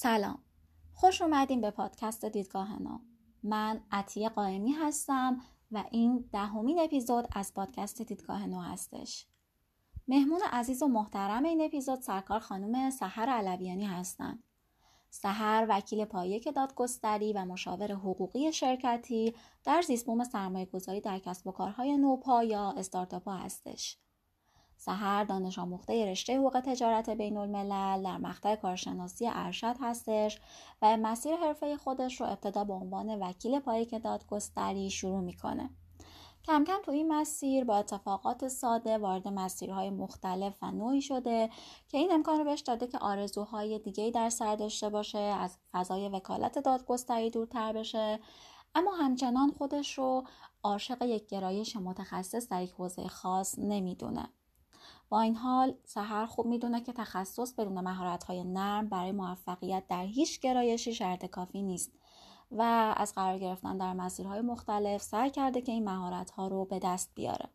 سلام. خوش اومدیم به پادکست دیدگاه نو من عطیه قائمی هستم و این دهمین اپیزود از پادکست دیدگاه نو هستش. مهمون عزیز و محترم این اپیزود سرکار خانم سحر علویانی هستند سحر وکیل پایک دادگستری و مشاور حقوقی شرکتی در زیستبوم سرمایه گذاری در کسب و کارهای نوپا یا استارتاپ ها هستش. سهر دانش آموخته رشته حقوق تجارت بین الملل در مقطع کارشناسی ارشد هستش و مسیر حرفه خودش رو ابتدا به عنوان وکیل پایک دادگستری شروع می‌کنه. کم کم تو این مسیر با اتفاقات ساده وارد مسیرهای مختلف و نوعی شده که این امکان رو بهش داده که آرزوهای دیگه در سر داشته باشه از فضای وکالت دادگستری دورتر بشه اما همچنان خودش رو عاشق یک گرایش متخصص در یک حوزه خاص نمی‌دونه با این حال سهر خوب می‌دونه که تخصص بدون مهارت‌های نرم برای موفقیت در هیچ گرایشی شرط کافی نیست و از قرار گرفتن در مسیرهای مختلف سعی کرده که این مهارت‌ها رو به دست بیاره.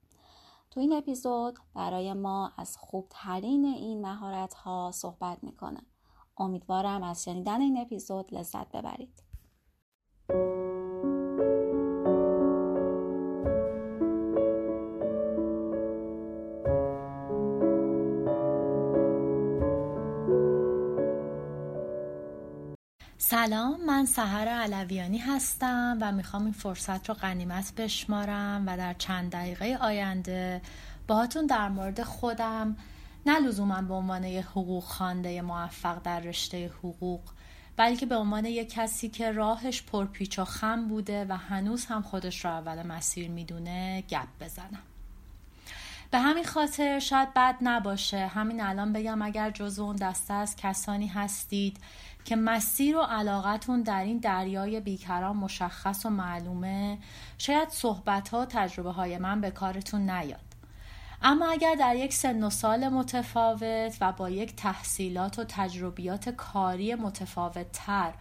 تو این اپیزود برای ما از خوبترین این مهارت‌ها صحبت می‌کنه. امیدوارم از شنیدن این اپیزود لذت ببرید. سلام من سهر علویانی هستم و می‌خوام این فرصت رو غنیمت بشمارم و در چند دقیقه آینده باهاتون در مورد خودم نه لزوما به عنوان یه حقوق خوانده موفق در رشته حقوق بلکه به عنوان یک کسی که راهش پرپیچ و خم بوده و هنوز هم خودش رو اول مسیر می‌دونه گپ بزنم. به همین خاطر شاید بد نباشه. همین الان بگم اگر جزو اون دسته از کسانی هستید که مسیر و علاقتون در این دریای بیکران مشخص و معلومه شاید صحبت ها و تجربه های من به کارتون نیاد. اما اگر در یک سن و سال متفاوت و با یک تحصیلات و تجربیات کاری متفاوت تر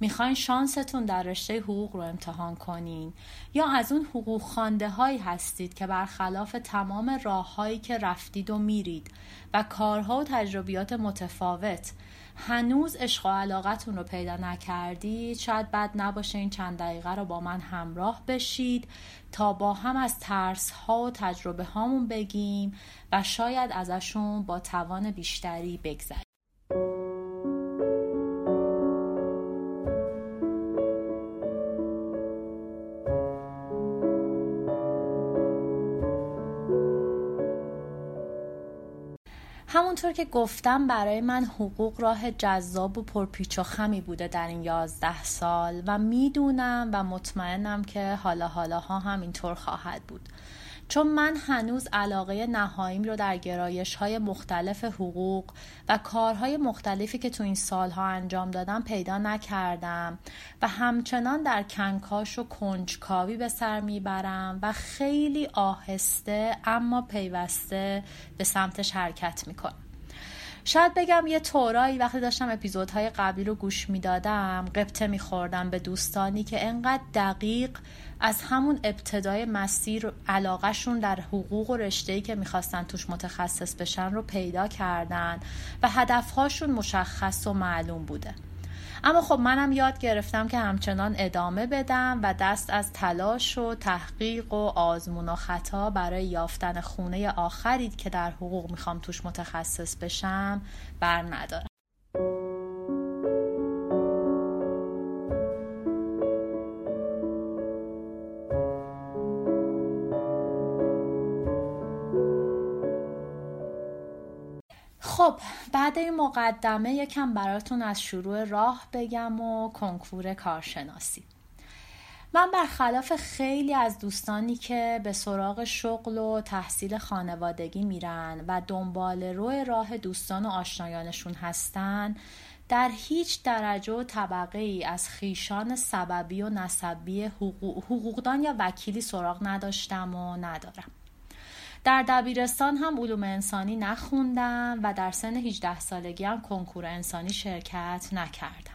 می‌خواین شانستون در رشته حقوق رو امتحان کنین. یا از اون حقوق خانده هایی هستید که برخلاف تمام راه هایی که رفتید و میرید و کارها و تجربیات متفاوت هنوز عشق و علاقتون رو پیدا نکردید شاید بد نباشه این چند دقیقه رو با من همراه بشید تا با هم از ترس ها و تجربه هامون بگیم و شاید ازشون با توان بیشتری بگذریم. همونطور که گفتم برای من حقوق راه جذاب و پرپیچ و خمی بوده در این یازده سال و می‌دونم و مطمئنم که حالا حالا ها هم اینطور خواهد بود. چون من هنوز علاقه نهاییم رو در گرایش های مختلف حقوق و کارهای مختلفی که تو این سالها انجام دادم پیدا نکردم و همچنان در کنکاش و کنجکاوی به سر می‌برم و خیلی آهسته اما پیوسته به سمتش حرکت می‌کنم. شاید بگم یه طورایی وقتی داشتم اپیزودهای قبلی رو گوش می‌دادم قبطه میخوردم به دوستانی که انقدر دقیق از همون ابتدای مسیر علاقهشون در حقوق و رشتهی که می‌خواستن توش متخصص بشن رو پیدا کردن و هدفهاشون مشخص و معلوم بوده. اما خب منم یاد گرفتم که همچنان ادامه بدم و دست از تلاش و تحقیق و آزمون و خطا برای یافتن خونه آخری که در حقوق می‌خوام توش متخصص بشم بر ندارم. خب بعد این مقدمه یکم براتون از شروع راه بگم و کنکور کارشناسی. من برخلاف خیلی از دوستانی که به سراغ شغل و تحصیل خانوادگی میرن و دنبال روی راه دوستان و آشنایانشون هستن در هیچ درجه و طبقه ای از خیشان سببی و نسبی حقوق، حقوقدان یا وکیلی سراغ نداشتم و ندارم. در دبیرستان هم علوم انسانی نخوندم و در سن 18 سالگی هم کنکور انسانی شرکت نکردم.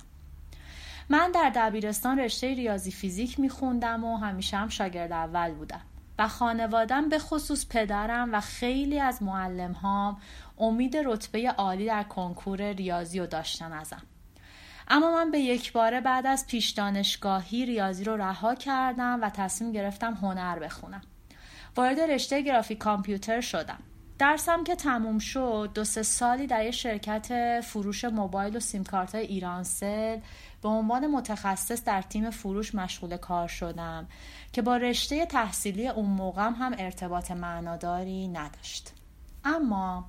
من در دبیرستان رشته ریاضی فیزیک میخوندم و همیشه هم شاگرد اول بودم و خانوادم به خصوص پدرم و خیلی از معلم هام امید رتبه عالی در کنکور ریاضی رو داشتن ازم. اما من به یک باره بعد از پیش دانشگاهی ریاضی رو رها کردم و تصمیم گرفتم هنر بخونم. وارد رشته گرافیک کامپیوتر شدم. درسم که تموم شد دو سه سالی در یک شرکت فروش موبایل و سیم کارت های ایرانسل به عنوان متخصص در تیم فروش مشغول کار شدم که با رشته تحصیلی اون موقع هم ارتباط معناداری نداشت. اما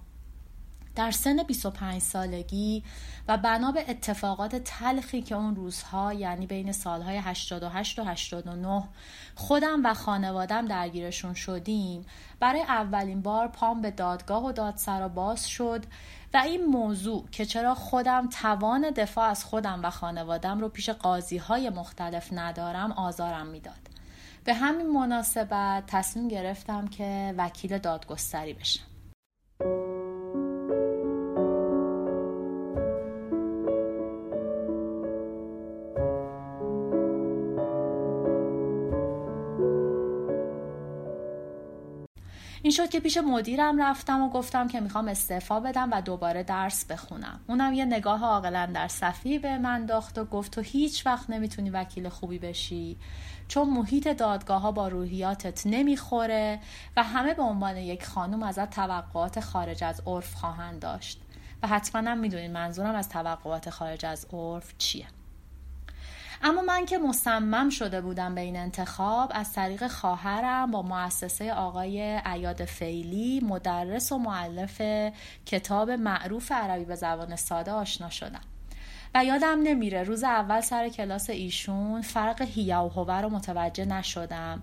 در سن 25 سالگی و بنا به اتفاقات تلخی که اون روزها یعنی بین سالهای 88 و 89 خودم و خانوادم درگیرشون شدیم برای اولین بار پام به دادگاه و دادسرا باز شد و این موضوع که چرا خودم توان دفاع از خودم و خانوادم رو پیش قاضی های مختلف ندارم آزارم می‌داد. به همین مناسبت تصمیم گرفتم که وکیل دادگستری بشم. این شد که پیش مدیرم رفتم و گفتم که می‌خوام استعفا بدم و دوباره درس بخونم. اونم یه نگاه عاقلا در صفی به من داخت و گفت تو هیچ وقت نمی‌تونی وکیل خوبی بشی. چون محیط دادگاه ها با روحیاتت نمی‌خوره و همه به عنوان یک خانوم ازت توقعات خارج از عرف خواهند داشت. و حتما هم می‌دونین منظورم از توقعات خارج از عرف چیه. اما من که مصمم شده بودم به این انتخاب از طریق خواهرم با مؤسسه آقای عیاد فیلی مدرس و معلف کتاب معروف عربی به زبان ساده آشنا شدم. و یادم نمیره روز اول سر کلاس ایشون فرق هیه و هوه رو متوجه نشدم.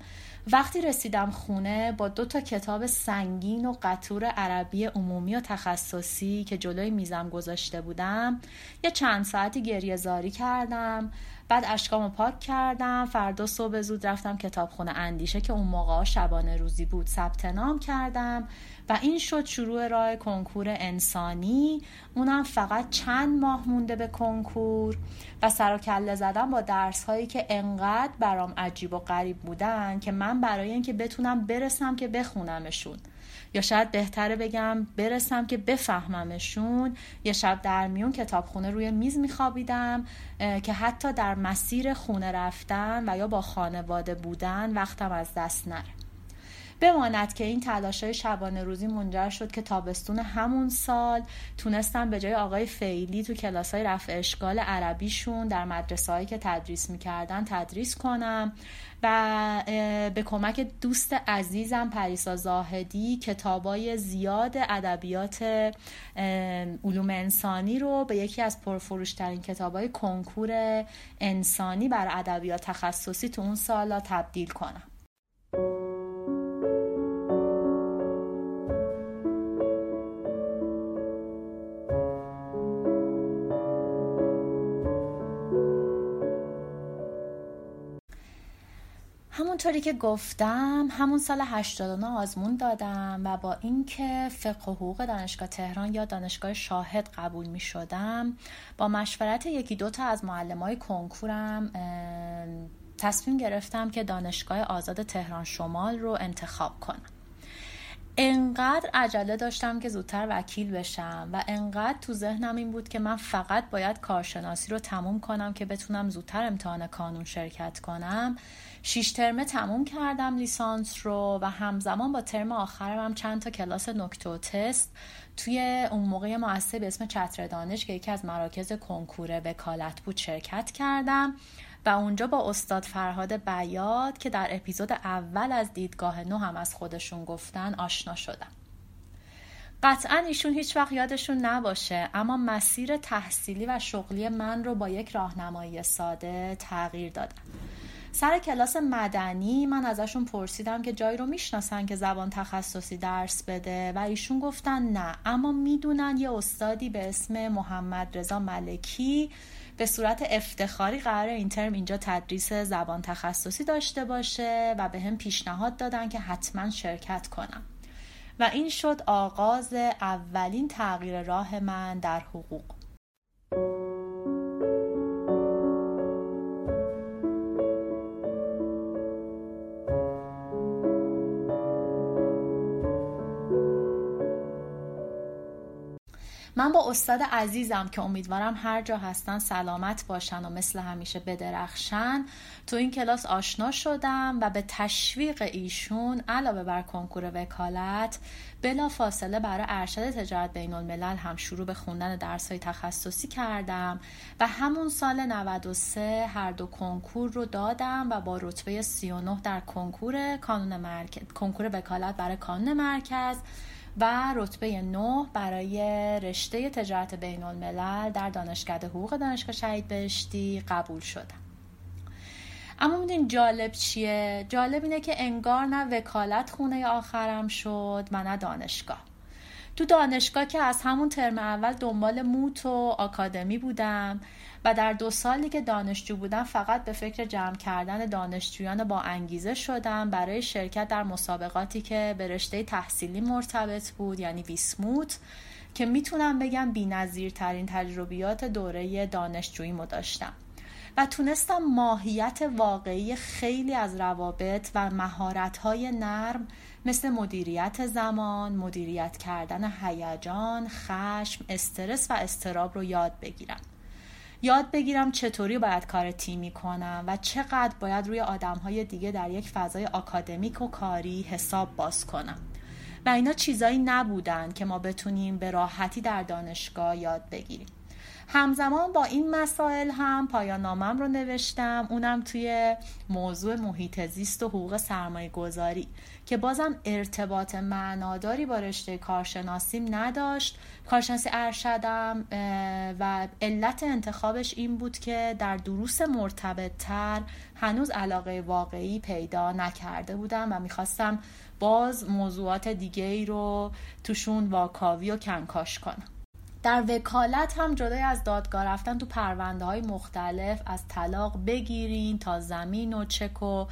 وقتی رسیدم خونه با دو تا کتاب سنگین و قطور عربی عمومی و تخصصی که جلوی میزم گذاشته بودم یه چند ساعتی گریه زاری کردم. بعد اشکامو پاک کردم. فردا صبح زود رفتم کتابخونه اندیشه که اون موقع شبانه روزی بود. ثبت نام کردم و این شد شروع راه کنکور انسانی. اونم فقط چند ماه مونده به کنکور و سر و کله زدم با درس هایی که انقدر برام عجیب و غریب بودن که من برای اینکه بتونم برسم که بخونمشون. یا شاید بهتره بگم برسم که بفهممشون. یه شب در میون کتابخونه روی میز میخوابیدم که حتی در مسیر خونه رفتن و یا با خانواده بودن وقتم از دست نره. بماند که این تلاش های شبانه روزی منجر شد که تابستون همون سال تونستم به جای آقای فیلی تو کلاس های رفع اشکال عربیشون در مدرسه هایی که تدریس می‌کردن تدریس کنم و به کمک دوست عزیزم پریسا زاهدی کتابای زیاد ادبیات علوم انسانی رو به یکی از پرفروشترین کتابای کنکور انسانی بر ادبیات تخصصی تو اون سالا تبدیل کنم. همونطوری که گفتم همون سال 89 آزمون دادم و با اینکه فقه و حقوق دانشگاه تهران یا دانشگاه شاهد قبول می شدم با مشورت یکی دوتا از معلم های کنکورم تصمیم گرفتم که دانشگاه آزاد تهران شمال رو انتخاب کنم. انقدر عجله داشتم که زودتر وکیل بشم و انقدر تو ذهنم این بود که من فقط باید کارشناسی رو تموم کنم که بتونم زودتر امتحان کانون شرکت کنم. شیش ترمه تموم کردم لیسانس رو و همزمان با ترم آخرم هم چند تا کلاس نکته و تست توی اون موقع مؤسسه به اسم چتر دانش که یکی از مراکز کنکور وکالت بود شرکت کردم. و اونجا با استاد فرهاد بیاد که در اپیزود اول از دیدگاه نو هم از خودشون گفتن آشنا شدم. قطعا ایشون هیچ وقت یادشون نباشه اما مسیر تحصیلی و شغلی من رو با یک راهنمایی ساده تغییر دادن. سر کلاس مدنی من ازشون پرسیدم که جایی رو می‌شناسن که زبان تخصصی درس بده و ایشون گفتن نه. اما می‌دونن یه استادی به اسم محمد رضا ملکی به صورت افتخاری قرار این ترم اینجا تدریس زبان تخصصی داشته باشه و به هم پیشنهاد دادن که حتما شرکت کنم. و این شد آغاز اولین تغییر راه من در حقوق. استاد عزیزم که امیدوارم هر جا هستن سلامت باشن و مثل همیشه بدرخشن. تو این کلاس آشنا شدم و به تشویق ایشون علاوه بر کنکور وکالت بلا فاصله برای ارشد تجارت بین الملل هم شروع به خوندن درس های تخصصی کردم و همون سال 93 هر دو کنکور رو دادم و با رتبه 39 در کنکور کانون مرکز کنکور وکالت برای کانون مرکز. و رتبه 9 برای رشته تجارت بین الملل در دانشکده حقوق دانشگاه شهید بهشتی قبول شدم اما می‌دونین جالب چیه؟ جالب اینه که انگار نه وکالت خونه آخرم شد و نه دانشگاه تو دانشگاه که از همون ترم اول دنبال موت و آکادمی بودم و در دو سالی که دانشجو بودم فقط به فکر جمع کردن دانشجویان با انگیزه شدم برای شرکت در مسابقاتی که به رشته تحصیلی مرتبط بود یعنی ویسموت که می‌تونم بگم بی ترین تجربیات دوره دانشجویی داشتم. و تونستم ماهیت واقعی خیلی از روابط و مهارت‌های نرم مثل مدیریت زمان، مدیریت کردن هیجان، خشم، استرس و استراب رو یاد بگیرم. یاد بگیرم چطوری باید کار تیمی کنم و چقدر باید روی آدمهای دیگه در یک فضای آکادمیک و کاری حساب باز کنم. و اینا چیزایی نبودن که ما بتونیم به راحتی در دانشگاه یاد بگیریم. همزمان با این مسائل هم پایان نامم رو نوشتم. اونم توی موضوع محیط زیست و حقوق سرمایه گذاری که بازم ارتباط معناداری با رشته کارشناسیم نداشت. کارشناسی ارشدم و علت انتخابش این بود که در دروس مرتبط تر هنوز علاقه واقعی پیدا نکرده بودم و می‌خواستم باز موضوعات دیگه ای رو توشون واکاوی و کنکاش کنم. در وکالت هم جدای از دادگاه رفتن تو پرونده های مختلف از طلاق بگیرین تا زمین و چک و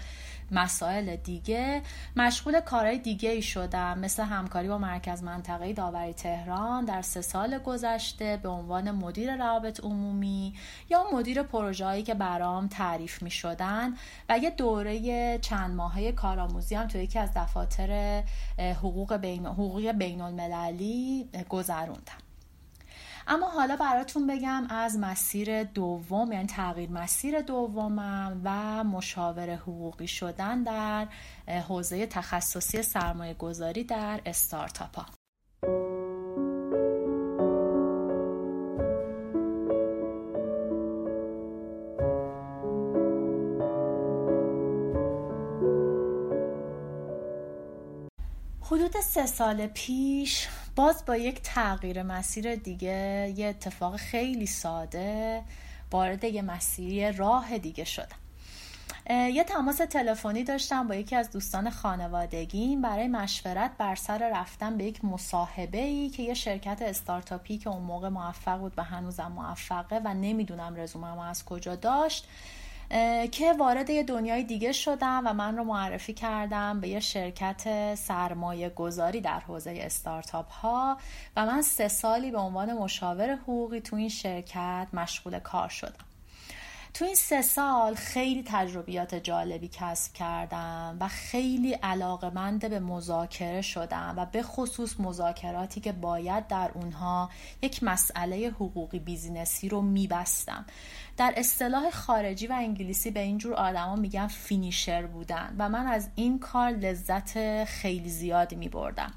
مسائل دیگه. مشغول کارهای دیگه ای شدم مثل همکاری با مرکز منطقه داوری تهران در سه سال گذشته به عنوان مدیر روابط عمومی یا مدیر پروژه‌ای که برام تعریف می شدن و یه دوره چند ماهه کارآموزی هم توی یکی از دفاتر حقوق بین, حقوقی بین المللی گذروندم. اما حالا براتون بگم از مسیر دوم یعنی تغییر مسیر دومم و مشاور حقوقی شدن در حوزه تخصصی سرمایه گذاری در استارتاپ ها. سه سال پیش باز با یک تغییر مسیر دیگه یه اتفاق خیلی ساده وارد یه مسیری راه دیگه شدم. یه تماس تلفنی داشتم با یکی از دوستان خانوادگیم. برای مشورت بر سر رفتن به یک مصاحبه ای که یه شرکت استارتاپی که اون موقع موفق بود و هنوزم موفقه و نمی‌دونم رزومم از کجا داشت. که وارد یه دنیای دیگه شدم و من رو معرفی کردم به یه شرکت سرمایه گذاری در حوزه استارتاپ ها و من سه سالی به عنوان مشاور حقوقی تو این شرکت مشغول کار شدم. تو این سه سال خیلی تجربیات جالبی کسب کردم و خیلی علاقمند به مذاکره شدم و به خصوص مذاکراتی که باید در اونها یک مسئله حقوقی بیزینسی رو میبستم. در اصطلاح خارجی و انگلیسی به اینجور آدما میگن فینیشر بودن و من از این کار لذت خیلی زیادی میبردم.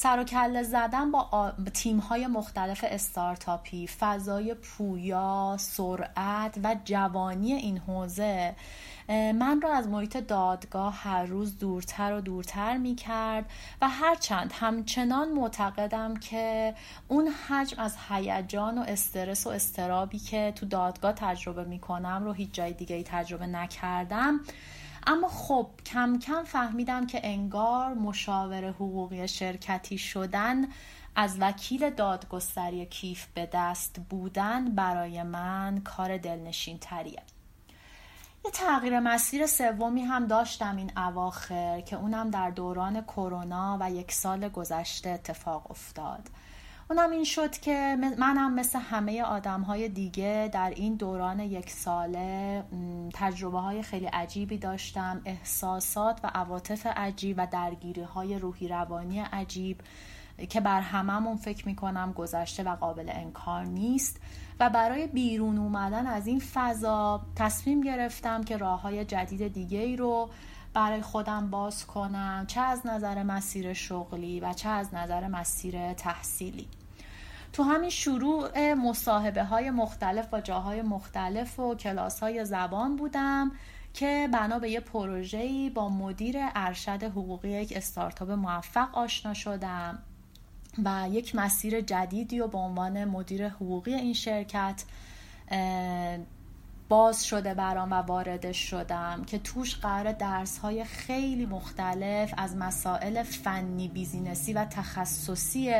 سر و کله زدن با تیم های مختلف استارتاپی فضای پویا سرعت و جوانی این حوزه من را از محیط دادگاه هر روز دورتر و دورتر می کرد و هرچند همچنان معتقدم که اون حجم از هیجان و استرس و استرابی که تو دادگاه تجربه می کنم رو هیچ جای دیگه ای تجربه نکردم. اما خب کم کم فهمیدم که انگار مشاور حقوقی شرکتی شدن از وکیل دادگستری کیف به دست بودن برای من کار دلنشین تریه یه تغییر مسیر سومی هم داشتم این اواخر که اونم در دوران کرونا و یک سال گذشته اتفاق افتاد. اونم این شد که منم مثل همه آدم های دیگه در این دوران یک ساله تجربه های خیلی عجیبی داشتم احساسات و عواطف عجیب و درگیری های روحی روانی عجیب که بر هممون فکر می‌کنم گذشته و قابل انکار نیست. و برای بیرون اومدن از این فضا تصمیم گرفتم که راه های جدید دیگه ای رو برای خودم باز کنم چه از نظر مسیر شغلی و چه از نظر مسیر تحصیلی. تو همین شروع مصاحبه های مختلف با جاهای مختلف و کلاس های زبان بودم که بنا به یه پروژه‌ای با مدیر ارشد حقوقی یک استارتاپ موفق آشنا شدم و یک مسیر جدیدی و به عنوان مدیر حقوقی این شرکت باز شده برام و واردش شدم که توش قرار درس های خیلی مختلف از مسائل فنی بیزینسی و تخصصی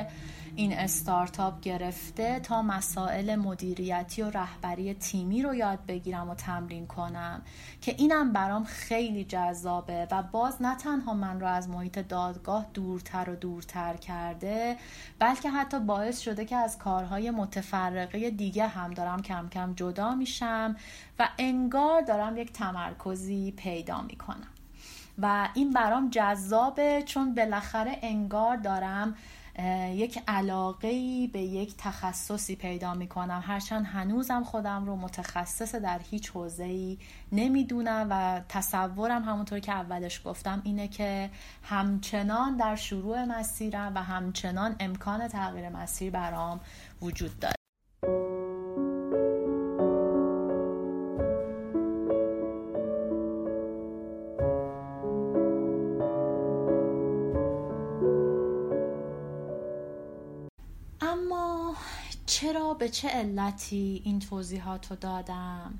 این استارتاپ گرفته تا مسائل مدیریتی و رهبری تیمی رو یاد بگیرم و تمرین کنم. که اینم برام خیلی جذابه و باز نه تنها من رو از محیط دادگاه دورتر و دورتر کرده بلکه حتی باعث شده که از کارهای متفرقه دیگه هم دارم کم کم جدا میشم و انگار دارم یک تمرکزی پیدا می‌کنم. و این برام جذابه چون بالاخره انگار دارم یک علاقه به یک تخصصی پیدا می کنم هرچند هنوزم خودم رو متخصص در هیچ حوزه ای نمی‌دونم و تصورم همونطور که اولش گفتم اینه که همچنان در شروع مسیرم و همچنان امکان تغییر مسیر برام وجود داره. چه علتی این توضیحات رو دادم؟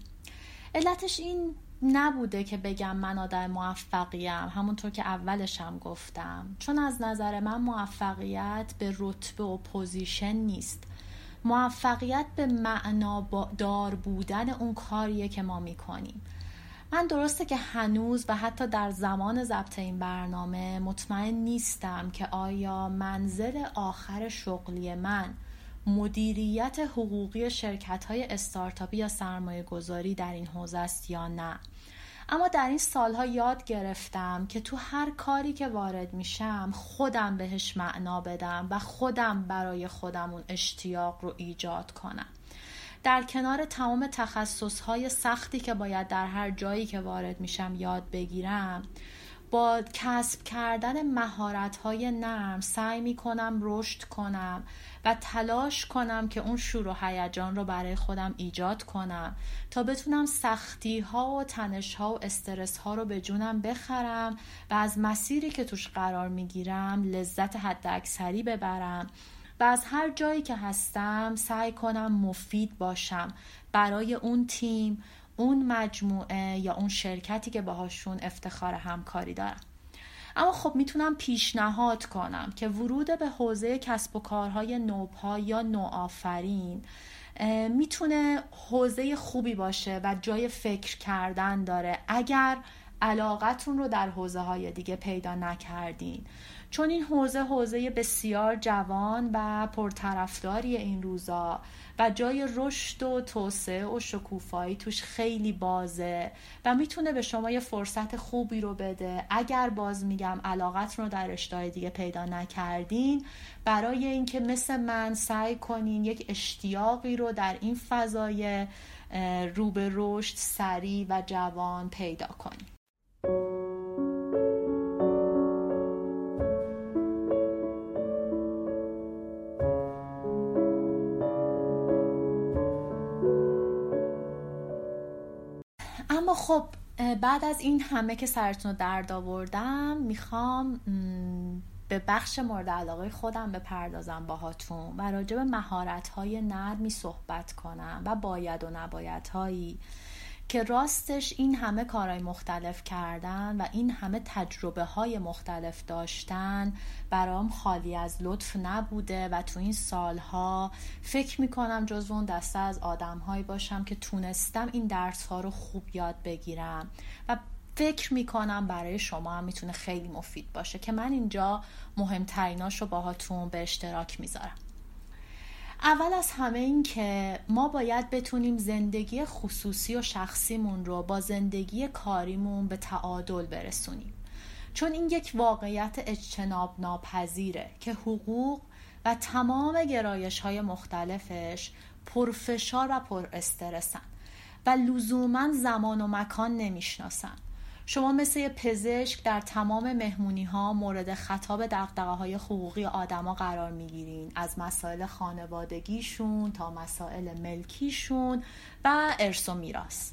علتش این نبوده که بگم من آدم موفقیم. همونطور که اولشم گفتم. چون از نظر من موفقیت به رتبه و پوزیشن نیست. موفقیت به معنا دار بودن اون کاریه که ما می‌کنیم. من درسته که هنوز و حتی در زمان ضبط این برنامه مطمئن نیستم که آیا منزل آخر شغلی من مدیریت حقوقی شرکت های استارتاپی یا سرمایه گذاری در این حوزه است یا نه؟ اما در این سالها یاد گرفتم که تو هر کاری که وارد میشم خودم بهش معنا بدم و خودم برای خودم اون اشتیاق رو ایجاد کنم. در کنار تمام تخصص های سختی که باید در هر جایی که وارد میشم یاد بگیرم با کسب کردن مهارت های نرم سعی می کنم رشد کنم و تلاش کنم که اون شور و هیجان رو برای خودم ایجاد کنم تا بتونم سختی ها و تنش ها و استرس ها رو به جونم بخرم و از مسیری که توش قرار می گیرم لذت حد اکثری ببرم و از هر جایی که هستم سعی کنم مفید باشم برای اون تیم اون مجموعه یا اون شرکتی که باهاشون افتخار همکاری دارم اما خب می‌تونم پیشنهاد کنم که ورود به حوزه کسب و کارهای نوپا یا نوآفرین می‌تونه حوزه خوبی باشه و جای فکر کردن داره اگر علاقتون رو در حوزه های دیگه پیدا نکردین. چون این حوزه حوزه بسیار جوان و پرطرفداری این روزا. و جای رشد و توسعه و شکوفایی توش خیلی بازه و می‌تونه به شما یه فرصت خوبی رو بده. اگر باز میگم علاقت رو در رشته دیگه پیدا نکردین برای اینکه مثل من سعی کنین یک اشتیاقی رو در این فضای رو به رشد سریع و جوان پیدا کنین. خب بعد از این همه که سرتون رو درد آوردم می‌خوام به بخش مورد علاقه خودم بپردازم باهاتون و راجع به مهارت های نرمی صحبت کنم و باید و نباید هایی که راستش این همه کارهای مختلف کردن و این همه تجربه های مختلف داشتن برام خالی از لطف نبوده و تو این سالها فکر می‌کنم جزو اون دسته از آدم هایی باشم که تونستم این درس ها رو خوب یاد بگیرم. و فکر می‌کنم برای شما هم می‌تونه خیلی مفید باشه که من اینجا مهمتریناش رو باهاتون به اشتراک می‌ذارم. اول از همه این که ما باید بتونیم زندگی خصوصی و شخصیمون رو با زندگی کاریمون به تعادل برسونیم. چون این یک واقعیت اجتناب ناپذیره که حقوق و تمام گرایش های مختلفش پرفشار و پر استرسن و لزوما زمان و مکان نمی‌شناسن. شما مثل پزشک در تمام مهمونی ها مورد خطاب دقدقه های حقوقی آدما قرار می‌گیرین. از مسائل خانوادگیشون تا مسائل ملکیشون و ارث و میراث.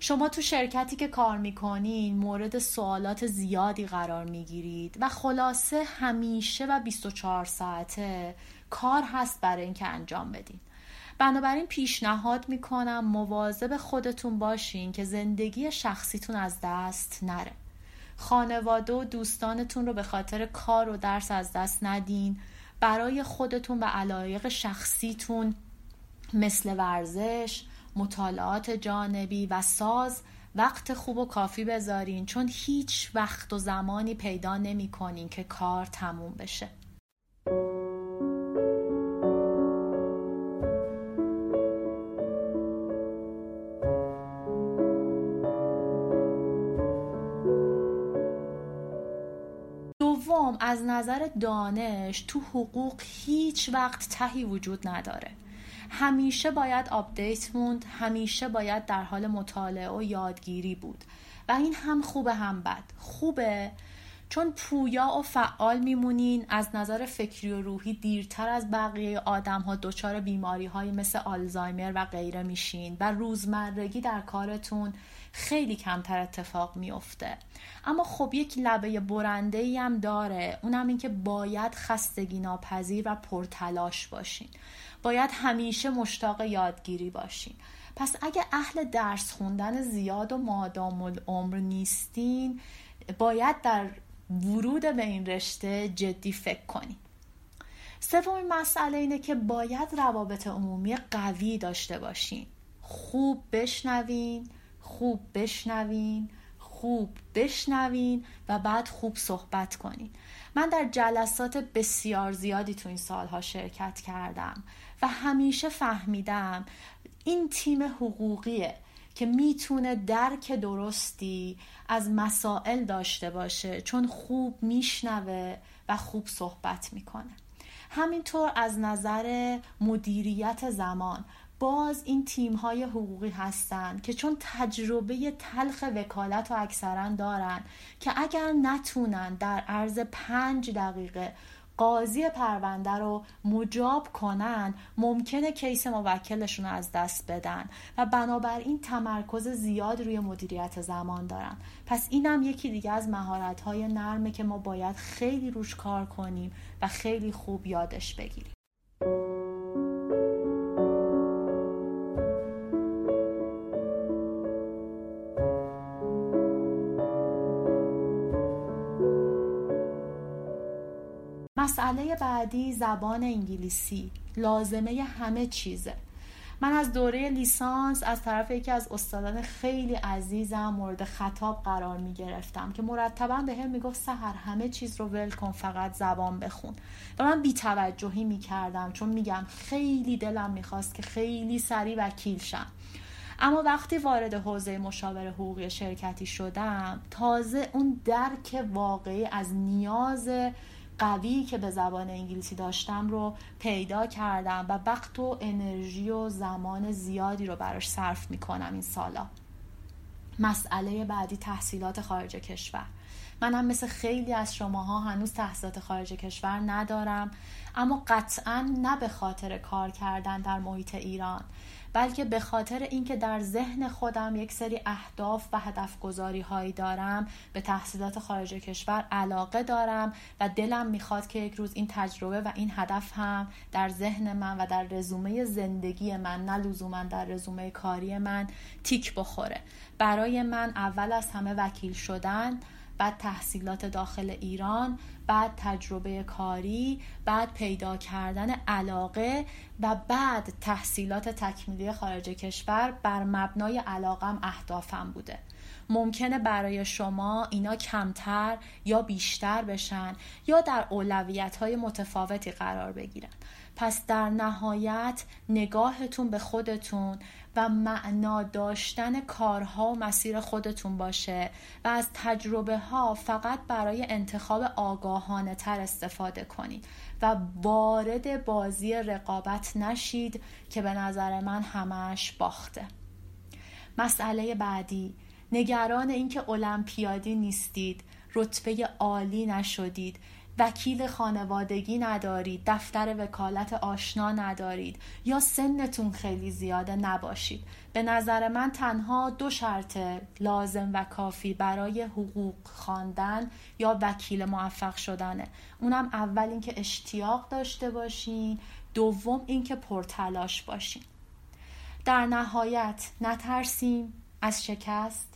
شما تو شرکتی که کار می‌کنین مورد سوالات زیادی قرار می‌گیرید و خلاصه همیشه و 24 ساعته کار هست برای اینکه انجام بدین. بنابراین پیشنهاد می‌کنم مواظب خودتون باشین که زندگی شخصیتون از دست نره. خانواده و دوستانتون رو به خاطر کار و درس از دست ندین. برای خودتون و علایق شخصیتون مثل ورزش، مطالعات جانبی و ساز وقت خوب و کافی بذارین. چون هیچ وقت و زمانی پیدا نمی کنین که کار تموم بشه. از نظر دانش تو حقوق هیچ وقت تهی وجود نداره. همیشه باید update موند همیشه باید در حال مطالعه و یادگیری بود. و این هم خوبه هم بد. خوبه چون پویا و فعال میمونین از نظر فکری و روحی دیرتر از بقیه آدم ها دچار بیماری های مثل آلزایمر و غیره میشین. و روزمرگی در کارتون خیلی کمتر اتفاق میافته. اما خب یک لبه برنده ای هم داره. اونم این که باید خستگی ناپذیر و پرتلاش باشین. باید همیشه مشتاق یادگیری باشین. پس اگه اهل درس خوندن زیاد و مادام العمر نیستین باید در ورود به این رشته جدی فکر کنین. سومین مسئله اینه که باید روابط عمومی قوی داشته باشین. خوب بشنوین خوب بشنوین خوب بشنوین و بعد خوب صحبت کنین. من در جلسات بسیار زیادی تو این سالها شرکت کردم و همیشه فهمیدم این تیم حقوقیه که می‌تونه درک درستی از مسائل داشته باشه چون خوب میشنوه و خوب صحبت می‌کنه. همینطور از نظر مدیریت زمان. باز این تیم های حقوقی هستند که چون تجربه تلخ وکالت و اکثرا دارن که اگر نتونن در عرض پنج دقیقه قاضی پرونده رو مجاب کنن ممکنه کیس موکلشون رو از دست بدن و بنابراین تمرکز زیاد روی مدیریت زمان دارن. پس اینم یکی دیگه از مهارت های نرمه که ما باید خیلی روش کار کنیم و خیلی خوب یادش بگیریم. بعدی زبان انگلیسی. لازمه همه چیزه. من از دوره لیسانس از طرف یکی از استادان خیلی عزیزم مورد خطاب قرار می گرفتم که مرتبا به هم می گفت سهر همه چیز رو ول کن فقط زبان بخون. و من بی توجهی می کردم چون میگم خیلی دلم می‌خواست که خیلی سریع وکیل شم. اما وقتی وارد حوزه مشاور حقوقی شرکتی شدم تازه اون درک واقعی از نیاز قوی که به زبان انگلیسی داشتم رو پیدا کردم و وقت و انرژی و زمان زیادی رو براش صرف می‌کنم این سالا. مسئله بعدی تحصیلات خارج کشور. منم مثل خیلی از شماها هنوز تحصیلات خارج کشور ندارم اما قطعا نه به خاطر کار کردن در محیط ایران بلکه به خاطر اینکه در ذهن خودم یک سری اهداف و هدف گذاری هایی دارم به تحصیلات خارج کشور علاقه دارم و دلم می‌خواد که یک روز این تجربه و این هدف هم در ذهن من و در رزومه زندگی من نه لزوما در رزومه کاری من تیک بخوره. برای من اول از همه وکیل شدن بعد تحصیلات داخل ایران بعد تجربه کاری بعد پیدا کردن علاقه و بعد تحصیلات تکمیلی خارج کشور بر مبنای علاقم اهدافم بوده. ممکنه برای شما اینا کمتر یا بیشتر بشن یا در اولویت های متفاوتی قرار بگیرن. پس در نهایت نگاهتون به خودتون و معنا داشتن کارها و مسیر خودتون باشه و از تجربه ها فقط برای انتخاب آگاهانه تر استفاده کنید و وارد بازی رقابت نشید که به نظر من همش باخته. مسئله بعدی نگران اینکه المپیادی نیستید رتبه عالی نشدید وکیل خانوادگی ندارید دفتر وکالت آشنا ندارید یا سنتون خیلی زیاده نباشید. به نظر من تنها دو شرط لازم و کافی برای حقوق خواندن یا وکیل موفق شدنه. اونم اول اینکه اشتیاق داشته باشین دوم اینکه پرتلاش باشین. در نهایت نترسیم از شکست؟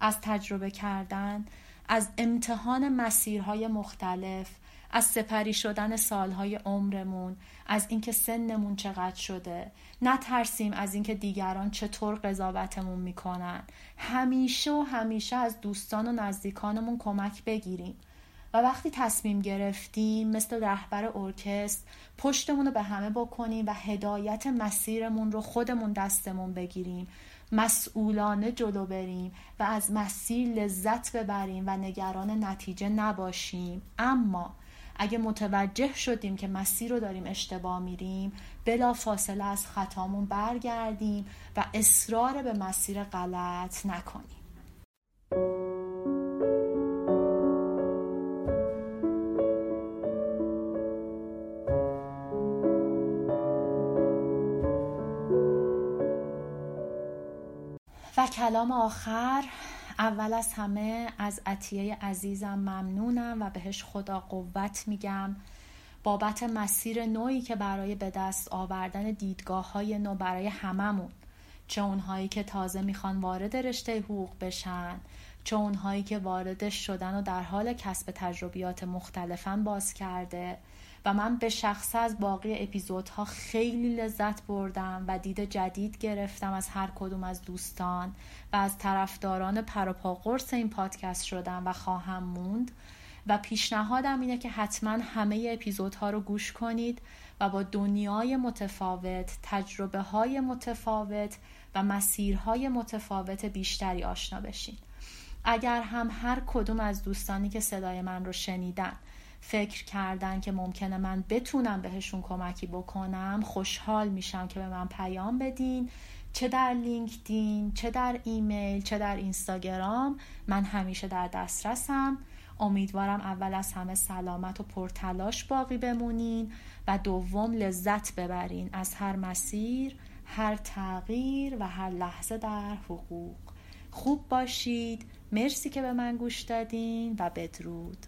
از تجربه کردن از امتحان مسیرهای مختلف از سپری شدن سالهای عمرمون از اینکه سنمون چقدر شده. نترسیم از اینکه دیگران چطور قضاوتمون می‌کنن. همیشه و همیشه از دوستان و نزدیکانمون کمک بگیریم. و وقتی تصمیم گرفتیم مثل رهبر ارکست پشتمون رو به همه بکنیم و هدایت مسیرمون رو خودمون دستمون بگیریم. مسئولانه جلو بریم و از مسیر لذت ببریم و نگران نتیجه نباشیم. اما اگه متوجه شدیم که مسیر رو داریم اشتباه میریم بلا فاصله از خطامون برگردیم و اصرار به مسیر غلط نکنیم. کلام آخر اول از همه از عطیه عزیزم ممنونم و بهش خدا قوت میگم. بابت مسیر نوعی که برای به دست آوردن دیدگاه های نو برای هممون چه اونهایی که تازه می‌خوان وارد رشته حقوق بشن چه اونهایی که وارد شدن و در حال کسب تجربیات مختلفن باز کرده و من به شخص از باقی اپیزودها خیلی لذت بردم و دید جدید گرفتم از هر کدوم از دوستان و از طرفداران پروپا قرص این پادکست شدم و خواهم موند و پیشنهادم اینه که حتما همه اپیزودها رو گوش کنید و با دنیای متفاوت، تجربه های متفاوت و مسیرهای متفاوت بیشتری آشنا بشین. اگر هم هر کدوم از دوستانی که صدای من رو شنیدن فکر کردن که ممکنه من بتونم بهشون کمکی بکنم خوشحال میشم که به من پیام بدین. چه در لینکدین چه در ایمیل چه در اینستاگرام من همیشه در دسترسم. امیدوارم اول از همه سلامت و پرتلاش باقی بمونین و دوم لذت ببرین از هر مسیر هر تغییر و هر لحظه در حقوق. خوب باشید. مرسی که به من گوش دادین و بدرود.